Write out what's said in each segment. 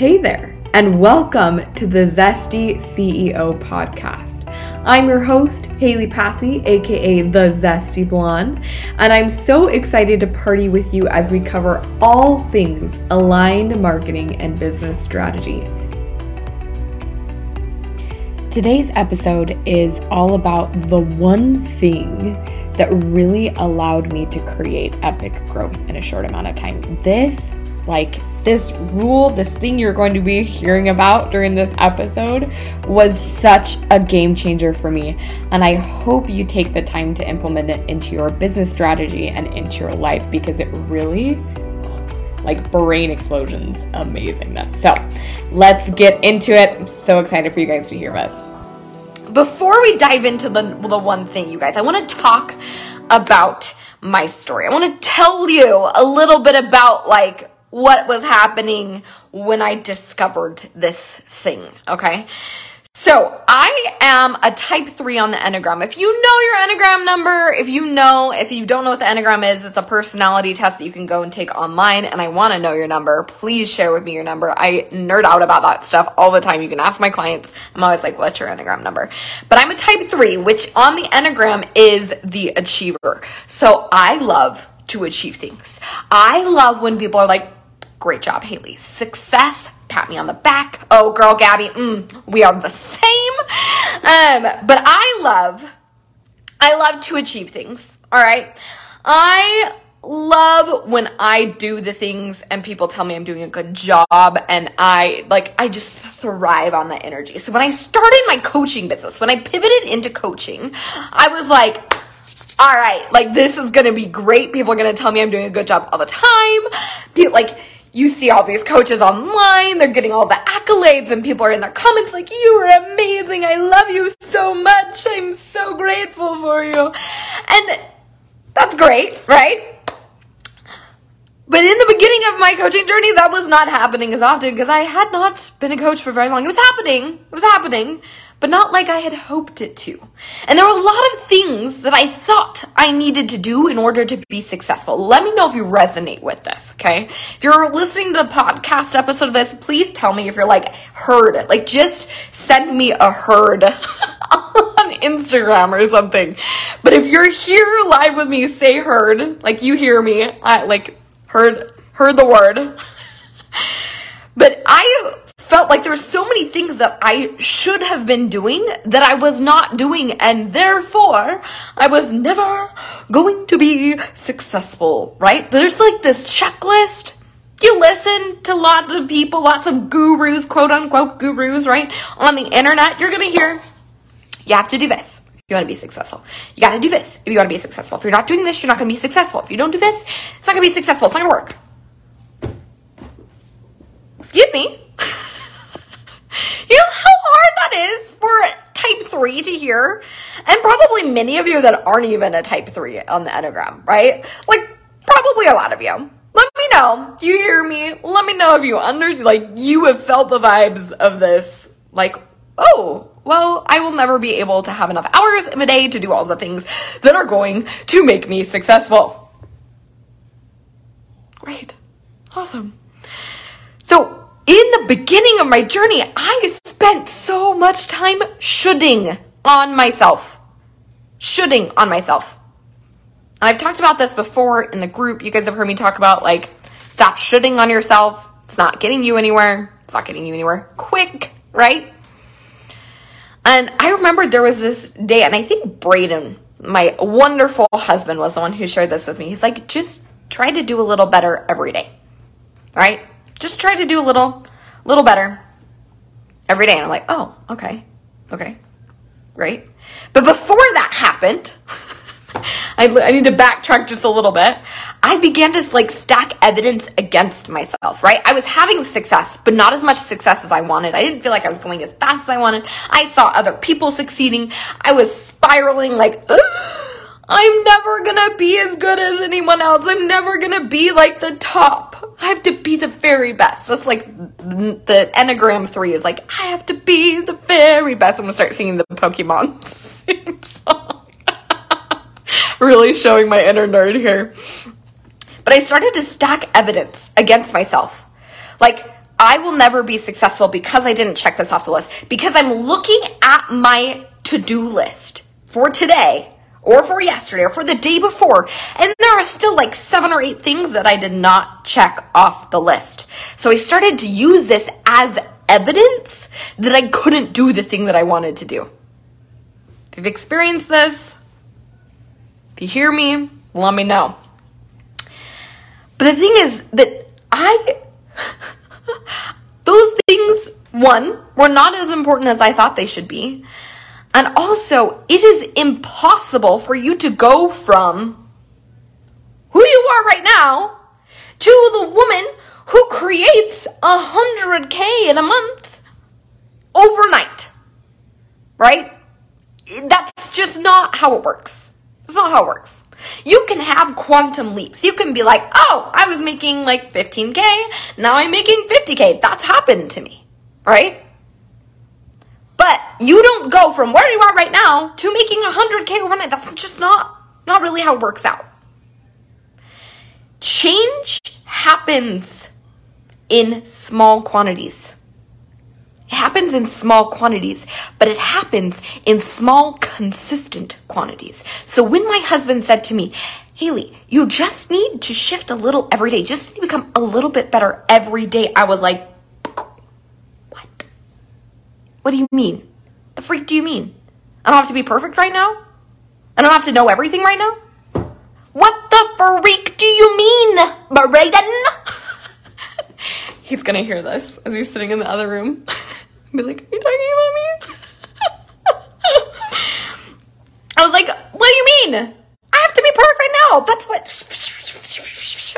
Hey there, and welcome to the Zesty CEO podcast. I'm your host, Haley Passy, aka the Zesty Blonde, and I'm so excited to party with you as we cover all things aligned marketing and business strategy. Today's episode is all about the one thing that really allowed me to create epic growth in a short amount of time. This, like, this rule, this thing you're going to be hearing about during this episode was such a game changer for me. And I hope you take the time to implement it into your business strategy and into your life because it really like brain explosions amazingness. So let's get into it. I'm so excited for you guys to hear this. Before we dive into the, the one thing, you guys, I want to talk about my story. I want to tell you a little bit about like what was happening when I discovered this thing, okay? So, I am a type 3 on the Enneagram. If you know your Enneagram number, if you know, if you don't know what the Enneagram is, it's a personality test that you can go and take online. And I want to know your number. Please share with me your number. I nerd out about that stuff all the time. You can ask my clients. I'm always like, what's your Enneagram number? But I'm a type 3, which on the Enneagram is the achiever. So, I love to achieve things. I love when people are like, Great job, Haley. Success. Pat me on the back. Oh, girl, Gabby, mm, we are the same. Um, but I love, I love to achieve things. All right. I love when I do the things and people tell me I'm doing a good job and I like I just thrive on that energy. So when I started my coaching business, when I pivoted into coaching, I was like all right, like this is going to be great. People are going to tell me I'm doing a good job all the time. People, like you see all these coaches online, they're getting all the accolades, and people are in their comments like, You are amazing. I love you so much. I'm so grateful for you. And that's great, right? But in the beginning of my coaching journey, that was not happening as often because I had not been a coach for very long. It was happening. It was happening but not like I had hoped it to. And there were a lot of things that I thought I needed to do in order to be successful. Let me know if you resonate with this, okay? If you're listening to the podcast episode of this, please tell me if you're like heard. Like just send me a heard on Instagram or something. But if you're here live with me, say heard. Like you hear me. I like heard heard the word. but I felt like there were so many things that I should have been doing that I was not doing, and therefore I was never going to be successful, right? There's like this checklist. You listen to lots of people, lots of gurus, quote unquote gurus, right? On the internet, you're gonna hear, you have to do this. You want to be successful. You got to do this if you want to be successful. If you're not doing this, you're not going to be successful. If you don't do this, it's not going to be successful. It's not going to work. Excuse me. You know how hard that is for 3 to hear? And probably many of you that aren't even a type 3 on the Enneagram, right? Like, probably a lot of you. Let me know. You hear me? Let me know if you under, like, you have felt the vibes of this. Like, oh, well, I will never be able to have enough hours in a day to do all the things that are going to make me successful. Great. Awesome. So, beginning of my journey, I spent so much time shoulding on myself. Shoulding on myself. And I've talked about this before in the group. You guys have heard me talk about like, stop shoulding on yourself. It's not getting you anywhere. It's not getting you anywhere quick, right? And I remember there was this day, and I think Braden, my wonderful husband, was the one who shared this with me. He's like, just try to do a little better every day, right? Just try to do a little, little better every day. And I'm like, oh, okay, okay, great. But before that happened, I, I need to backtrack just a little bit. I began to like stack evidence against myself, right? I was having success, but not as much success as I wanted. I didn't feel like I was going as fast as I wanted. I saw other people succeeding. I was spiraling like, Ugh I'm never gonna be as good as anyone else. I'm never gonna be like the top. I have to be the very best. That's like the Enneagram 3 is like, I have to be the very best. I'm gonna start singing the Pokemon song. really showing my inner nerd here. But I started to stack evidence against myself. Like, I will never be successful because I didn't check this off the list. Because I'm looking at my to do list for today or for yesterday or for the day before. And there are still like seven or eight things that I did not check off the list. So I started to use this as evidence that I couldn't do the thing that I wanted to do. If you've experienced this, if you hear me, let me know. But the thing is that I, those things, one, were not as important as I thought they should be. And also, it is impossible for you to go from who you are right now to the woman who creates a hundred K in a month overnight. Right? That's just not how it works. It's not how it works. You can have quantum leaps. You can be like, oh, I was making like 15K, now I'm making 50K. That's happened to me, right? But you don't go from where you are right now to making 100K overnight. That's just not, not really how it works out. Change happens in small quantities. It happens in small quantities, but it happens in small, consistent quantities. So when my husband said to me, Haley, you just need to shift a little every day, just become a little bit better every day, I was like, what do you mean? The freak do you mean? I don't have to be perfect right now? I don't have to know everything right now? What the freak do you mean, Braden? he's gonna hear this as he's sitting in the other room. Be like, are you talking about me? I was like, what do you mean? I have to be perfect right now. That's what.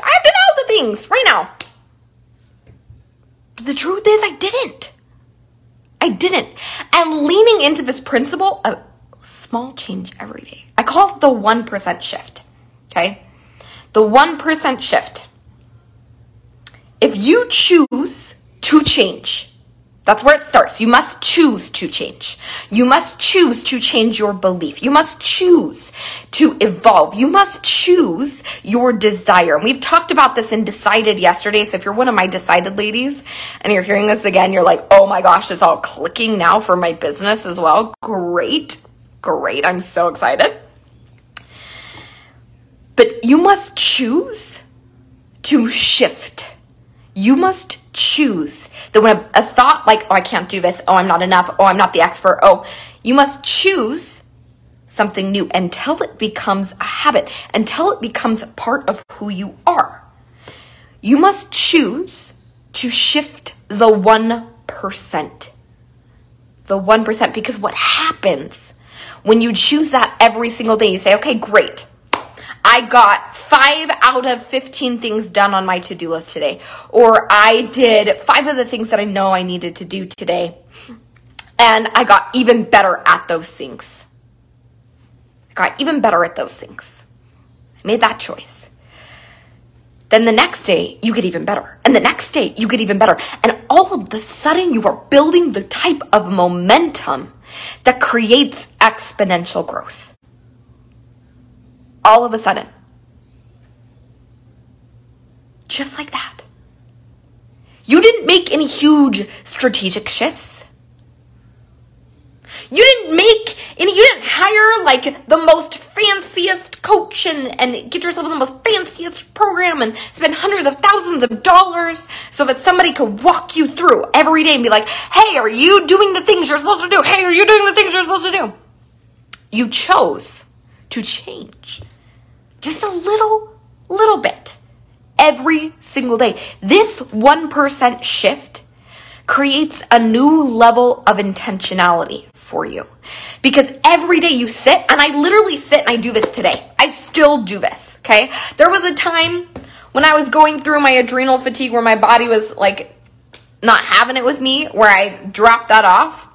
I have to know the things right now. The truth is, I didn't. I didn't. And leaning into this principle of small change every day. I call it the 1% shift. Okay? The 1% shift. If you choose to change, that's where it starts. You must choose to change. You must choose to change your belief. You must choose to evolve. You must choose your desire. And we've talked about this in Decided yesterday. So if you're one of my Decided ladies and you're hearing this again, you're like, oh my gosh, it's all clicking now for my business as well. Great. Great. I'm so excited. But you must choose to shift. You must choose that when a, a, thought like, oh, I can't do this, oh, I'm not enough, oh, I'm not the expert, oh, you must choose something new until it becomes a habit, until it becomes part of who you are. You must choose to shift the 1%. The 1%, because what happens when you choose that every single day, you say, okay, great. I got five out of 15 things done on my to do list today. Or I did five of the things that I know I needed to do today. And I got even better at those things. I got even better at those things. I made that choice. Then the next day, you get even better. And the next day, you get even better. And all of the sudden, you are building the type of momentum that creates exponential growth all of a sudden. Just like that. You didn't make any huge strategic shifts. You didn't make any, you didn't hire like the most fanciest coach and, and get yourself in the most fanciest program and spend hundreds of thousands of dollars so that somebody could walk you through every day and be like, hey, are you doing the things you're supposed to do? Hey, are you doing the things you're supposed to do? You chose to change just a little, little bit every single day. This 1% shift creates a new level of intentionality for you. Because every day you sit, and I literally sit and I do this today. I still do this, okay? There was a time when I was going through my adrenal fatigue where my body was like not having it with me, where I dropped that off.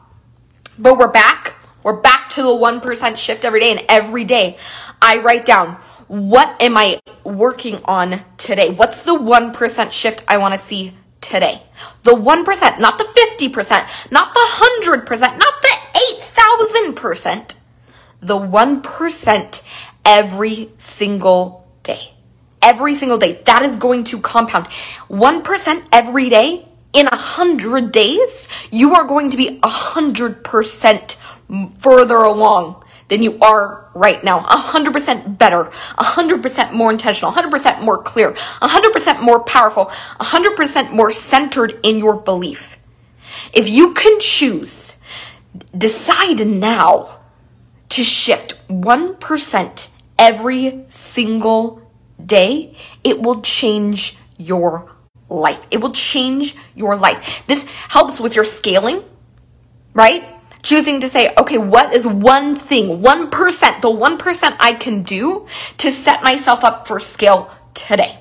But we're back. We're back to the 1% shift every day, and every day I write down what am I working on today? What's the 1% shift I want to see today? The 1%, not the 50%, not the 100%, not the 8,000%. The 1% every single day. Every single day. That is going to compound. 1% every day in a hundred days, you are going to be a hundred percent further along than you are right now. A hundred percent better, a hundred percent more intentional, a hundred percent more clear, a hundred percent more powerful, a hundred percent more centered in your belief. If you can choose, decide now to shift 1% every single day, it will change your life. It will change your life. This helps with your scaling, right? Choosing to say, okay, what is one thing, 1%, the 1% I can do to set myself up for scale today?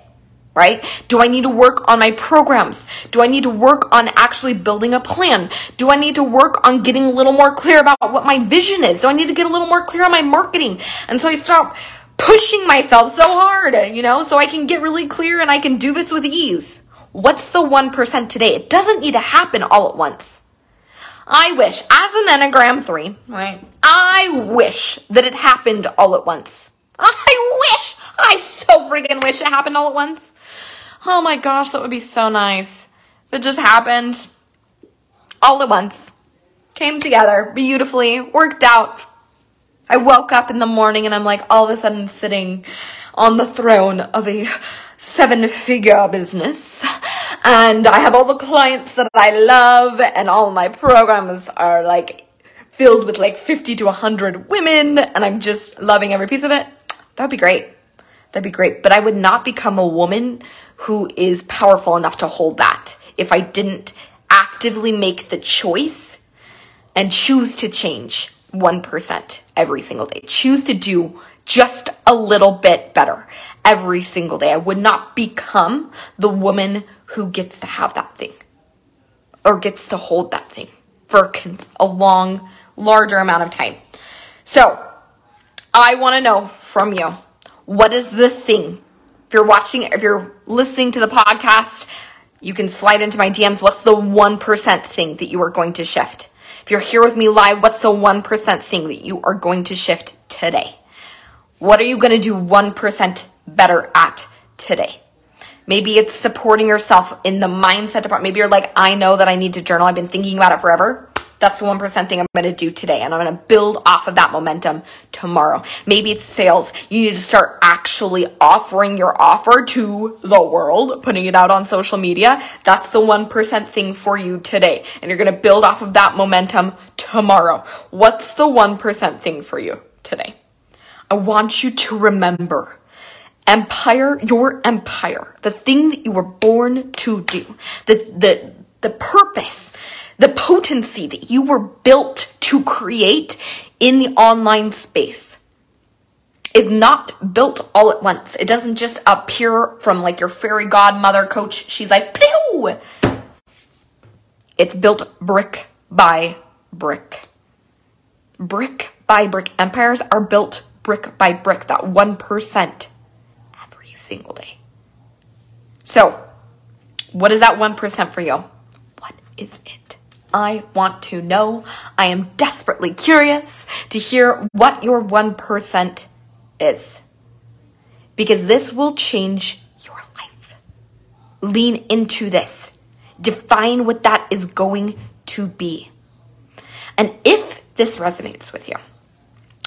right? Do I need to work on my programs? Do I need to work on actually building a plan? Do I need to work on getting a little more clear about what my vision is? Do I need to get a little more clear on my marketing? And so I stop pushing myself so hard, you know, so I can get really clear and I can do this with ease. What's the 1% today? It doesn't need to happen all at once. I wish, as an Enneagram 3, right? I wish that it happened all at once. I wish, I so freaking wish it happened all at once. Oh my gosh, that would be so nice. It just happened all at once. Came together beautifully, worked out. I woke up in the morning and I'm like all of a sudden sitting on the throne of a seven figure business. And I have all the clients that I love and all my programs are like filled with like 50 to 100 women and I'm just loving every piece of it. That would be great. That'd be great. But I would not become a woman who is powerful enough to hold that if I didn't actively make the choice and choose to change 1% every single day. Choose to do just a little bit better every single day. I would not become the woman who gets to have that thing or gets to hold that thing for a long, larger amount of time. So, I want to know from you what is the thing if you're watching, if you're listening to the podcast, you can slide into my DMs. What's the 1% thing that you are going to shift? If you're here with me live, what's the 1% thing that you are going to shift today? What are you going to do 1% better at today? Maybe it's supporting yourself in the mindset department. Maybe you're like, I know that I need to journal. I've been thinking about it forever. That's the 1% thing I'm going to do today. And I'm going to build off of that momentum tomorrow. Maybe it's sales. You need to start actually offering your offer to the world, putting it out on social media. That's the 1% thing for you today. And you're going to build off of that momentum tomorrow. What's the 1% thing for you today? I want you to remember empire, your empire, the thing that you were born to do, the, the, the purpose the potency that you were built to create in the online space is not built all at once. It doesn't just appear from like your fairy godmother coach. She's like, Pew! It's built brick by brick. Brick by brick. Empires are built brick by brick, that 1% every single day. So, what is that 1% for you? What is it? I want to know. I am desperately curious to hear what your 1% is. Because this will change your life. Lean into this. Define what that is going to be. And if this resonates with you,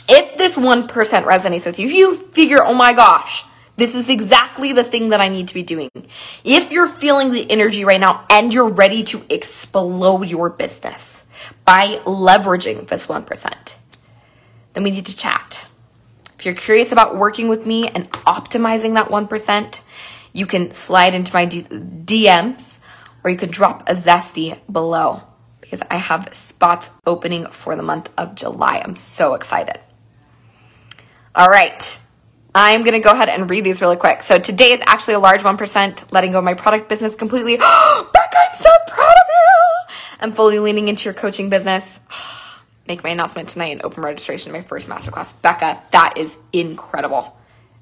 if this 1% resonates with you, if you figure, oh my gosh, this is exactly the thing that I need to be doing. If you're feeling the energy right now and you're ready to explode your business by leveraging this 1%, then we need to chat. If you're curious about working with me and optimizing that 1%, you can slide into my DMs or you could drop a zesty below because I have spots opening for the month of July. I'm so excited. All right. I'm going to go ahead and read these really quick. So today is actually a large 1%, letting go of my product business completely. Becca, I'm so proud of you. I'm fully leaning into your coaching business. Make my announcement tonight and open registration to my first masterclass. Becca, that is incredible.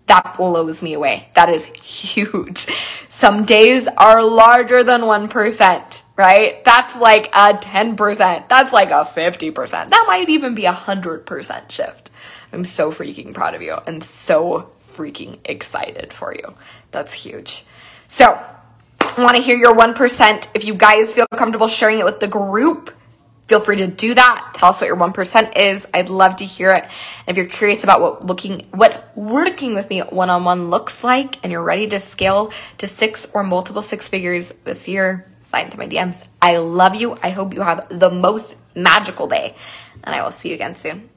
That blows me away. That is huge. Some days are larger than 1%, right? That's like a 10%. That's like a 50%. That might even be a 100% shift. I'm so freaking proud of you and so freaking excited for you. That's huge. So, I want to hear your 1%. If you guys feel comfortable sharing it with the group, feel free to do that. Tell us what your 1% is. I'd love to hear it. And if you're curious about what looking what working with me one-on-one looks like and you're ready to scale to six or multiple six figures this year, sign into my DMs. I love you. I hope you have the most magical day. And I will see you again soon.